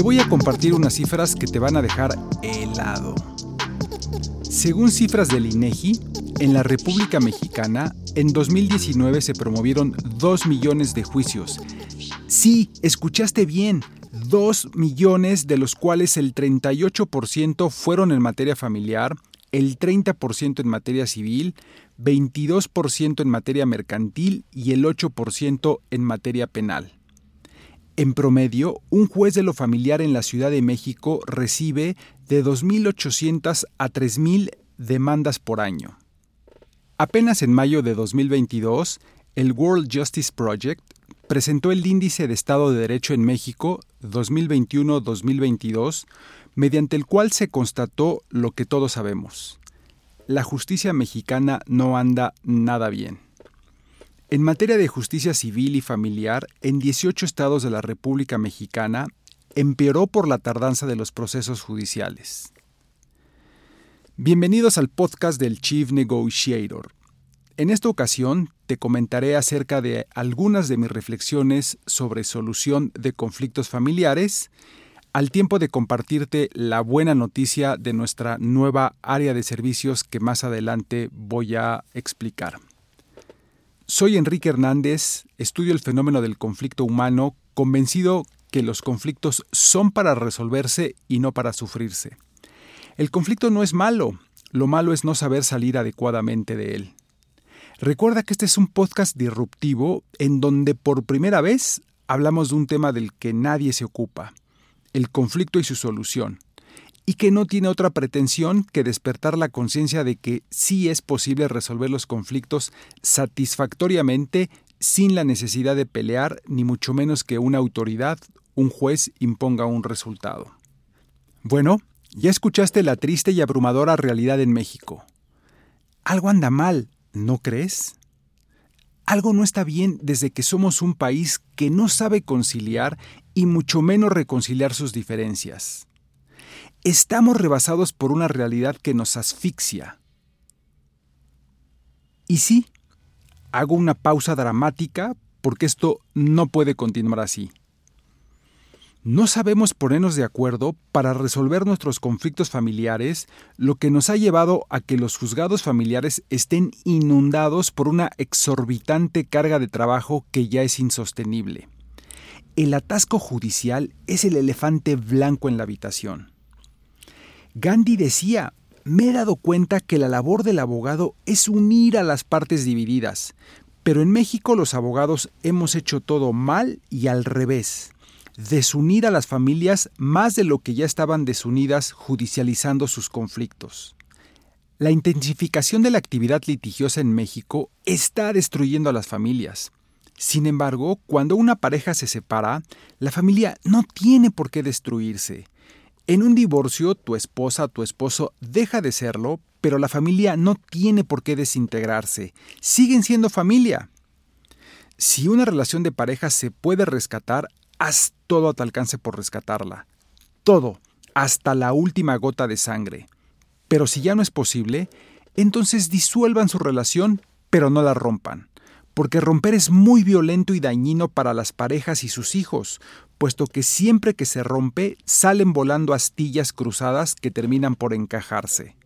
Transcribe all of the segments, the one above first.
Te voy a compartir unas cifras que te van a dejar helado. Según cifras del INEGI, en la República Mexicana, en 2019 se promovieron 2 millones de juicios. Sí, escuchaste bien, 2 millones de los cuales el 38% fueron en materia familiar, el 30% en materia civil, 22% en materia mercantil y el 8% en materia penal. En promedio, un juez de lo familiar en la Ciudad de México recibe de 2.800 a 3.000 demandas por año. Apenas en mayo de 2022, el World Justice Project presentó el Índice de Estado de Derecho en México 2021-2022, mediante el cual se constató lo que todos sabemos. La justicia mexicana no anda nada bien. En materia de justicia civil y familiar, en 18 estados de la República Mexicana, empeoró por la tardanza de los procesos judiciales. Bienvenidos al podcast del Chief Negotiator. En esta ocasión te comentaré acerca de algunas de mis reflexiones sobre solución de conflictos familiares, al tiempo de compartirte la buena noticia de nuestra nueva área de servicios que más adelante voy a explicar. Soy Enrique Hernández, estudio el fenómeno del conflicto humano, convencido que los conflictos son para resolverse y no para sufrirse. El conflicto no es malo, lo malo es no saber salir adecuadamente de él. Recuerda que este es un podcast disruptivo en donde por primera vez hablamos de un tema del que nadie se ocupa, el conflicto y su solución y que no tiene otra pretensión que despertar la conciencia de que sí es posible resolver los conflictos satisfactoriamente sin la necesidad de pelear, ni mucho menos que una autoridad, un juez, imponga un resultado. Bueno, ya escuchaste la triste y abrumadora realidad en México. Algo anda mal, ¿no crees? Algo no está bien desde que somos un país que no sabe conciliar y mucho menos reconciliar sus diferencias. Estamos rebasados por una realidad que nos asfixia. Y sí, hago una pausa dramática porque esto no puede continuar así. No sabemos ponernos de acuerdo para resolver nuestros conflictos familiares, lo que nos ha llevado a que los juzgados familiares estén inundados por una exorbitante carga de trabajo que ya es insostenible. El atasco judicial es el elefante blanco en la habitación. Gandhi decía, me he dado cuenta que la labor del abogado es unir a las partes divididas, pero en México los abogados hemos hecho todo mal y al revés, desunir a las familias más de lo que ya estaban desunidas judicializando sus conflictos. La intensificación de la actividad litigiosa en México está destruyendo a las familias. Sin embargo, cuando una pareja se separa, la familia no tiene por qué destruirse. En un divorcio, tu esposa tu esposo deja de serlo, pero la familia no tiene por qué desintegrarse. Siguen siendo familia. Si una relación de pareja se puede rescatar, haz todo a tu alcance por rescatarla. Todo, hasta la última gota de sangre. Pero si ya no es posible, entonces disuelvan su relación, pero no la rompan porque romper es muy violento y dañino para las parejas y sus hijos, puesto que siempre que se rompe salen volando astillas cruzadas que terminan por encajarse.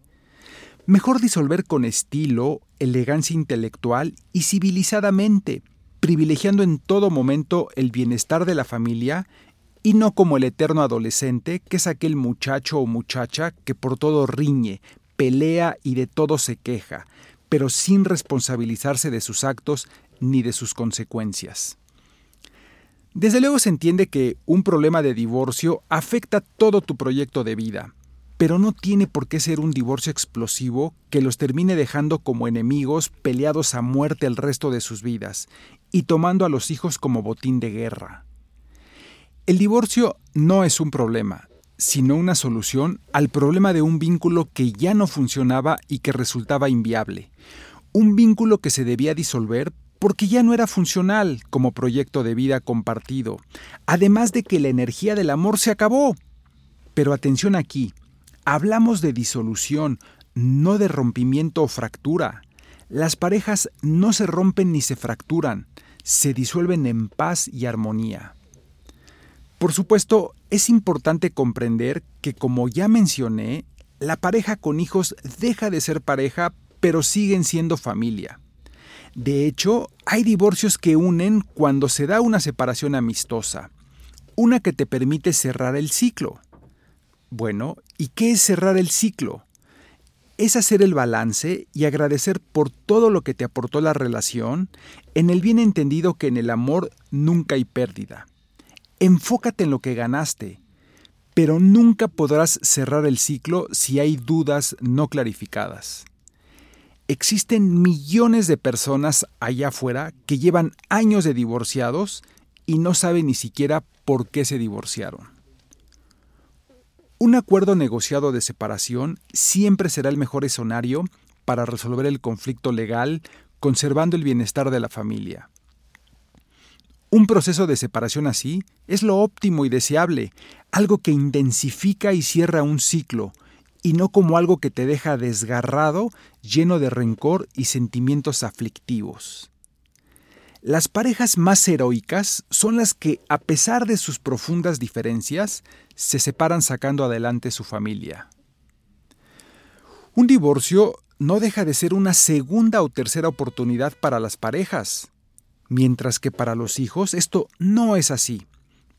Mejor disolver con estilo, elegancia intelectual y civilizadamente, privilegiando en todo momento el bienestar de la familia y no como el eterno adolescente que es aquel muchacho o muchacha que por todo riñe, pelea y de todo se queja, pero sin responsabilizarse de sus actos ni de sus consecuencias. Desde luego se entiende que un problema de divorcio afecta todo tu proyecto de vida, pero no tiene por qué ser un divorcio explosivo que los termine dejando como enemigos peleados a muerte el resto de sus vidas y tomando a los hijos como botín de guerra. El divorcio no es un problema, sino una solución al problema de un vínculo que ya no funcionaba y que resultaba inviable. Un vínculo que se debía disolver porque ya no era funcional como proyecto de vida compartido, además de que la energía del amor se acabó. Pero atención aquí, hablamos de disolución, no de rompimiento o fractura. Las parejas no se rompen ni se fracturan, se disuelven en paz y armonía. Por supuesto, es importante comprender que, como ya mencioné, la pareja con hijos deja de ser pareja, pero siguen siendo familia. De hecho, hay divorcios que unen cuando se da una separación amistosa, una que te permite cerrar el ciclo. Bueno, ¿y qué es cerrar el ciclo? Es hacer el balance y agradecer por todo lo que te aportó la relación, en el bien entendido que en el amor nunca hay pérdida. Enfócate en lo que ganaste, pero nunca podrás cerrar el ciclo si hay dudas no clarificadas. Existen millones de personas allá afuera que llevan años de divorciados y no saben ni siquiera por qué se divorciaron. Un acuerdo negociado de separación siempre será el mejor escenario para resolver el conflicto legal conservando el bienestar de la familia. Un proceso de separación así es lo óptimo y deseable, algo que intensifica y cierra un ciclo, y no como algo que te deja desgarrado, lleno de rencor y sentimientos aflictivos. Las parejas más heroicas son las que, a pesar de sus profundas diferencias, se separan sacando adelante su familia. Un divorcio no deja de ser una segunda o tercera oportunidad para las parejas, mientras que para los hijos esto no es así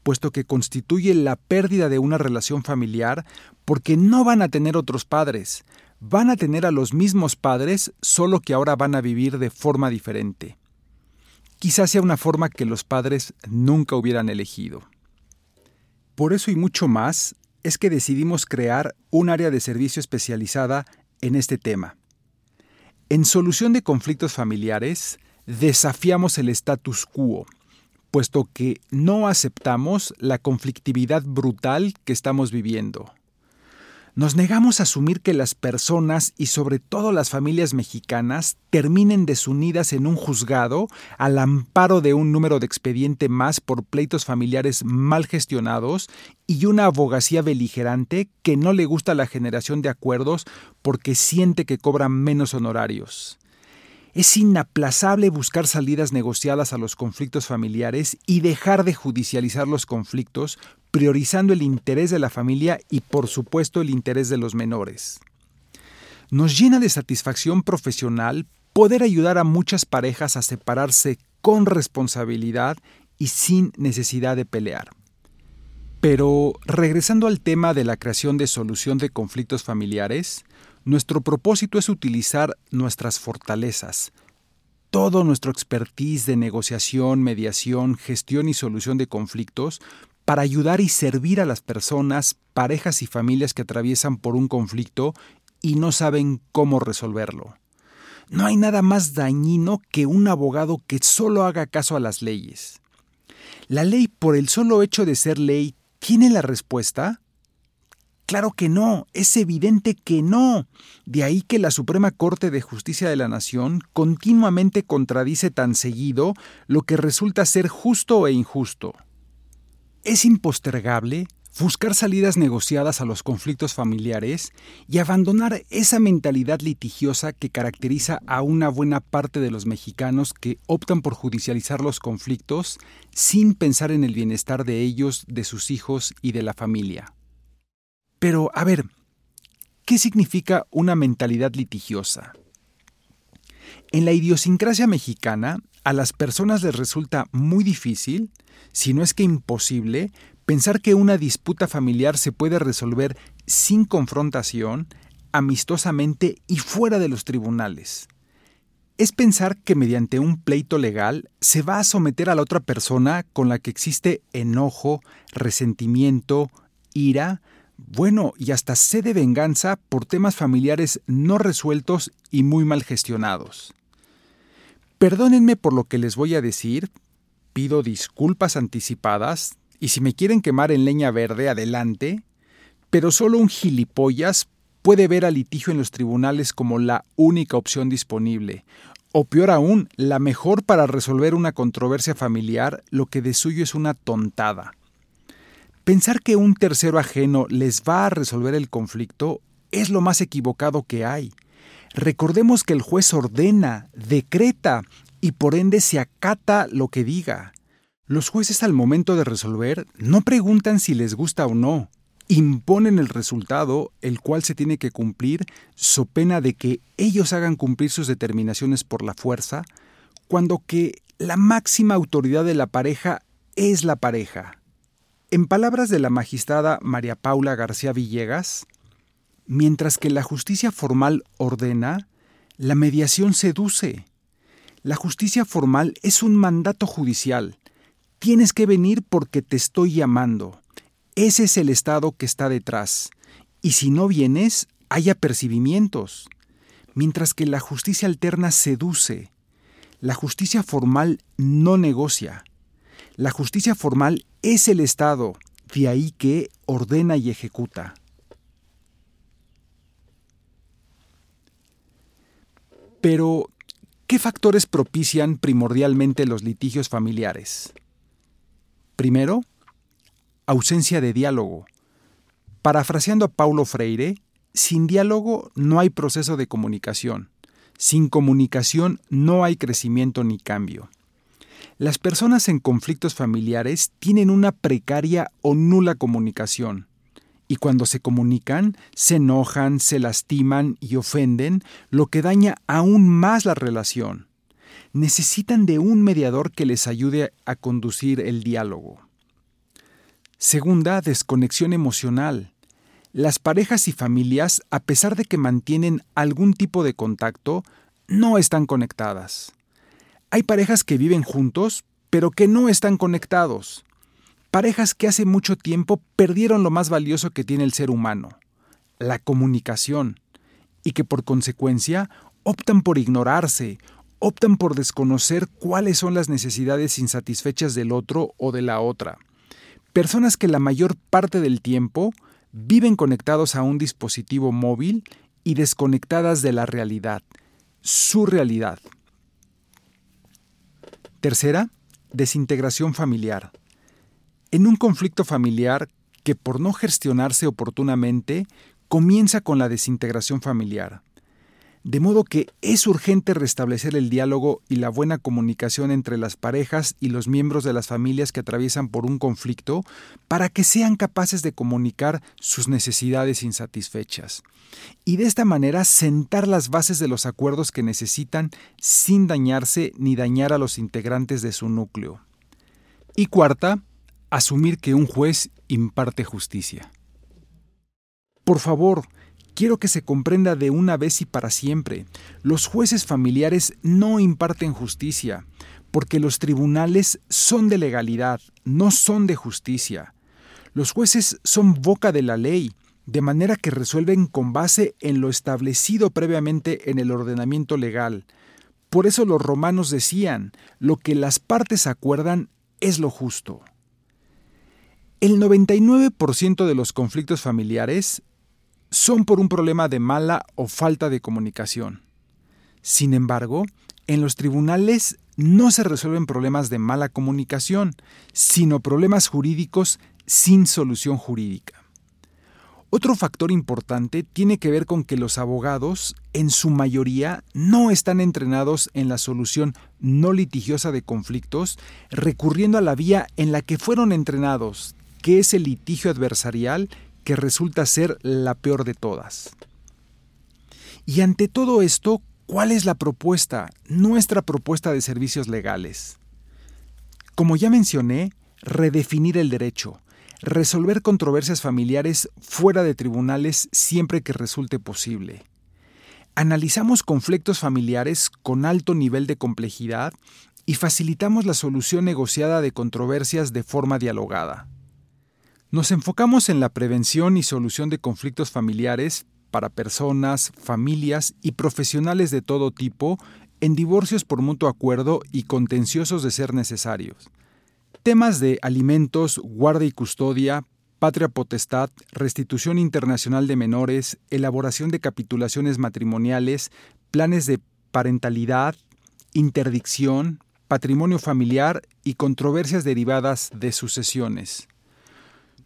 puesto que constituye la pérdida de una relación familiar porque no van a tener otros padres, van a tener a los mismos padres, solo que ahora van a vivir de forma diferente. Quizás sea una forma que los padres nunca hubieran elegido. Por eso y mucho más es que decidimos crear un área de servicio especializada en este tema. En solución de conflictos familiares, desafiamos el status quo, puesto que no aceptamos la conflictividad brutal que estamos viviendo. Nos negamos a asumir que las personas y sobre todo las familias mexicanas terminen desunidas en un juzgado al amparo de un número de expediente más por pleitos familiares mal gestionados y una abogacía beligerante que no le gusta la generación de acuerdos porque siente que cobran menos honorarios. Es inaplazable buscar salidas negociadas a los conflictos familiares y dejar de judicializar los conflictos, priorizando el interés de la familia y por supuesto el interés de los menores. Nos llena de satisfacción profesional poder ayudar a muchas parejas a separarse con responsabilidad y sin necesidad de pelear. Pero regresando al tema de la creación de solución de conflictos familiares, nuestro propósito es utilizar nuestras fortalezas, todo nuestro expertise de negociación, mediación, gestión y solución de conflictos para ayudar y servir a las personas, parejas y familias que atraviesan por un conflicto y no saben cómo resolverlo. No hay nada más dañino que un abogado que solo haga caso a las leyes. ¿La ley por el solo hecho de ser ley tiene la respuesta? Claro que no, es evidente que no. De ahí que la Suprema Corte de Justicia de la Nación continuamente contradice tan seguido lo que resulta ser justo e injusto. Es impostergable buscar salidas negociadas a los conflictos familiares y abandonar esa mentalidad litigiosa que caracteriza a una buena parte de los mexicanos que optan por judicializar los conflictos sin pensar en el bienestar de ellos, de sus hijos y de la familia. Pero, a ver, ¿qué significa una mentalidad litigiosa? En la idiosincrasia mexicana, a las personas les resulta muy difícil, si no es que imposible, pensar que una disputa familiar se puede resolver sin confrontación, amistosamente y fuera de los tribunales. Es pensar que mediante un pleito legal se va a someter a la otra persona con la que existe enojo, resentimiento, ira, bueno, y hasta sed de venganza por temas familiares no resueltos y muy mal gestionados. Perdónenme por lo que les voy a decir, pido disculpas anticipadas, y si me quieren quemar en leña verde, adelante, pero solo un gilipollas puede ver al litigio en los tribunales como la única opción disponible, o peor aún, la mejor para resolver una controversia familiar, lo que de suyo es una tontada. Pensar que un tercero ajeno les va a resolver el conflicto es lo más equivocado que hay. Recordemos que el juez ordena, decreta y por ende se acata lo que diga. Los jueces al momento de resolver no preguntan si les gusta o no, imponen el resultado, el cual se tiene que cumplir, so pena de que ellos hagan cumplir sus determinaciones por la fuerza, cuando que la máxima autoridad de la pareja es la pareja. En palabras de la magistrada María Paula García Villegas, mientras que la justicia formal ordena, la mediación seduce. La justicia formal es un mandato judicial, Tienes que venir porque te estoy llamando. Ese es el estado que está detrás. Y si no vienes, hay apercibimientos. Mientras que la justicia alterna seduce. La justicia formal no negocia. La justicia formal es el Estado, de ahí que ordena y ejecuta. Pero, ¿qué factores propician primordialmente los litigios familiares? Primero, ausencia de diálogo. Parafraseando a Paulo Freire, sin diálogo no hay proceso de comunicación. Sin comunicación no hay crecimiento ni cambio. Las personas en conflictos familiares tienen una precaria o nula comunicación. Y cuando se comunican, se enojan, se lastiman y ofenden, lo que daña aún más la relación necesitan de un mediador que les ayude a conducir el diálogo. Segunda, desconexión emocional. Las parejas y familias, a pesar de que mantienen algún tipo de contacto, no están conectadas. Hay parejas que viven juntos, pero que no están conectados. Parejas que hace mucho tiempo perdieron lo más valioso que tiene el ser humano, la comunicación, y que por consecuencia optan por ignorarse optan por desconocer cuáles son las necesidades insatisfechas del otro o de la otra. Personas que la mayor parte del tiempo viven conectados a un dispositivo móvil y desconectadas de la realidad, su realidad. Tercera, desintegración familiar. En un conflicto familiar que por no gestionarse oportunamente comienza con la desintegración familiar. De modo que es urgente restablecer el diálogo y la buena comunicación entre las parejas y los miembros de las familias que atraviesan por un conflicto para que sean capaces de comunicar sus necesidades insatisfechas. Y de esta manera sentar las bases de los acuerdos que necesitan sin dañarse ni dañar a los integrantes de su núcleo. Y cuarta, asumir que un juez imparte justicia. Por favor, Quiero que se comprenda de una vez y para siempre. Los jueces familiares no imparten justicia, porque los tribunales son de legalidad, no son de justicia. Los jueces son boca de la ley, de manera que resuelven con base en lo establecido previamente en el ordenamiento legal. Por eso los romanos decían, lo que las partes acuerdan es lo justo. El 99% de los conflictos familiares son por un problema de mala o falta de comunicación. Sin embargo, en los tribunales no se resuelven problemas de mala comunicación, sino problemas jurídicos sin solución jurídica. Otro factor importante tiene que ver con que los abogados, en su mayoría, no están entrenados en la solución no litigiosa de conflictos, recurriendo a la vía en la que fueron entrenados, que es el litigio adversarial que resulta ser la peor de todas. Y ante todo esto, ¿cuál es la propuesta, nuestra propuesta de servicios legales? Como ya mencioné, redefinir el derecho, resolver controversias familiares fuera de tribunales siempre que resulte posible. Analizamos conflictos familiares con alto nivel de complejidad y facilitamos la solución negociada de controversias de forma dialogada. Nos enfocamos en la prevención y solución de conflictos familiares para personas, familias y profesionales de todo tipo en divorcios por mutuo acuerdo y contenciosos de ser necesarios. Temas de alimentos, guarda y custodia, patria potestad, restitución internacional de menores, elaboración de capitulaciones matrimoniales, planes de parentalidad, interdicción, patrimonio familiar y controversias derivadas de sucesiones.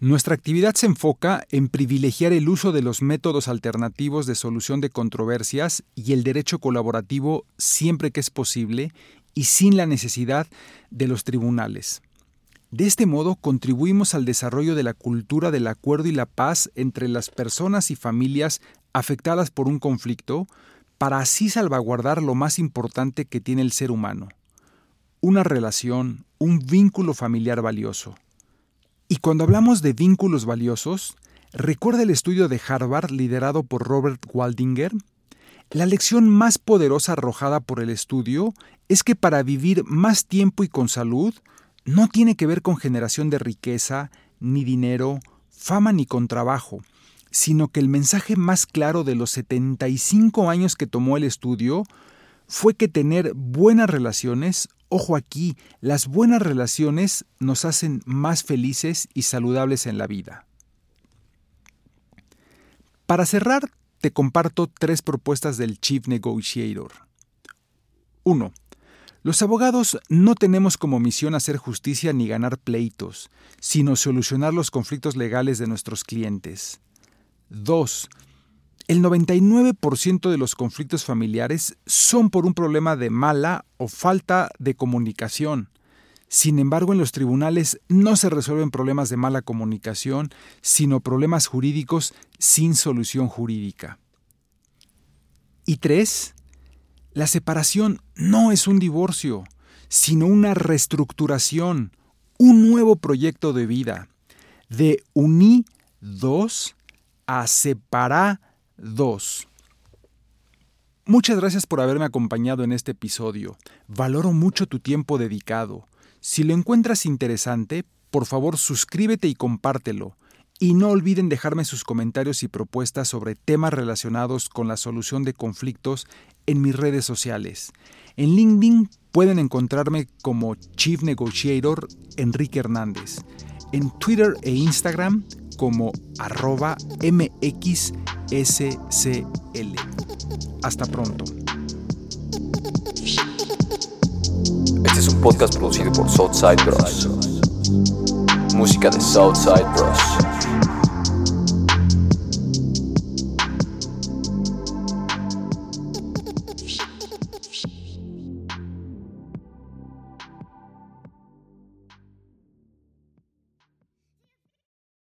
Nuestra actividad se enfoca en privilegiar el uso de los métodos alternativos de solución de controversias y el derecho colaborativo siempre que es posible y sin la necesidad de los tribunales. De este modo contribuimos al desarrollo de la cultura del acuerdo y la paz entre las personas y familias afectadas por un conflicto, para así salvaguardar lo más importante que tiene el ser humano, una relación, un vínculo familiar valioso. Y cuando hablamos de vínculos valiosos, ¿recuerda el estudio de Harvard liderado por Robert Waldinger? La lección más poderosa arrojada por el estudio es que para vivir más tiempo y con salud, no tiene que ver con generación de riqueza, ni dinero, fama ni con trabajo, sino que el mensaje más claro de los 75 años que tomó el estudio fue que tener buenas relaciones, ojo aquí, las buenas relaciones nos hacen más felices y saludables en la vida. Para cerrar, te comparto tres propuestas del Chief Negotiator. 1. Los abogados no tenemos como misión hacer justicia ni ganar pleitos, sino solucionar los conflictos legales de nuestros clientes. 2. El 99% de los conflictos familiares son por un problema de mala o falta de comunicación. Sin embargo, en los tribunales no se resuelven problemas de mala comunicación, sino problemas jurídicos sin solución jurídica. Y 3. La separación no es un divorcio, sino una reestructuración, un nuevo proyecto de vida. De uní dos a separar dos. Muchas gracias por haberme acompañado en este episodio. Valoro mucho tu tiempo dedicado. Si lo encuentras interesante, por favor suscríbete y compártelo. Y no olviden dejarme sus comentarios y propuestas sobre temas relacionados con la solución de conflictos en mis redes sociales. En LinkedIn pueden encontrarme como Chief Negotiator Enrique Hernández. En Twitter e Instagram como arroba MXSCL. Hasta pronto. Este es un podcast producido por Southside Bros. Música de Southside Bros.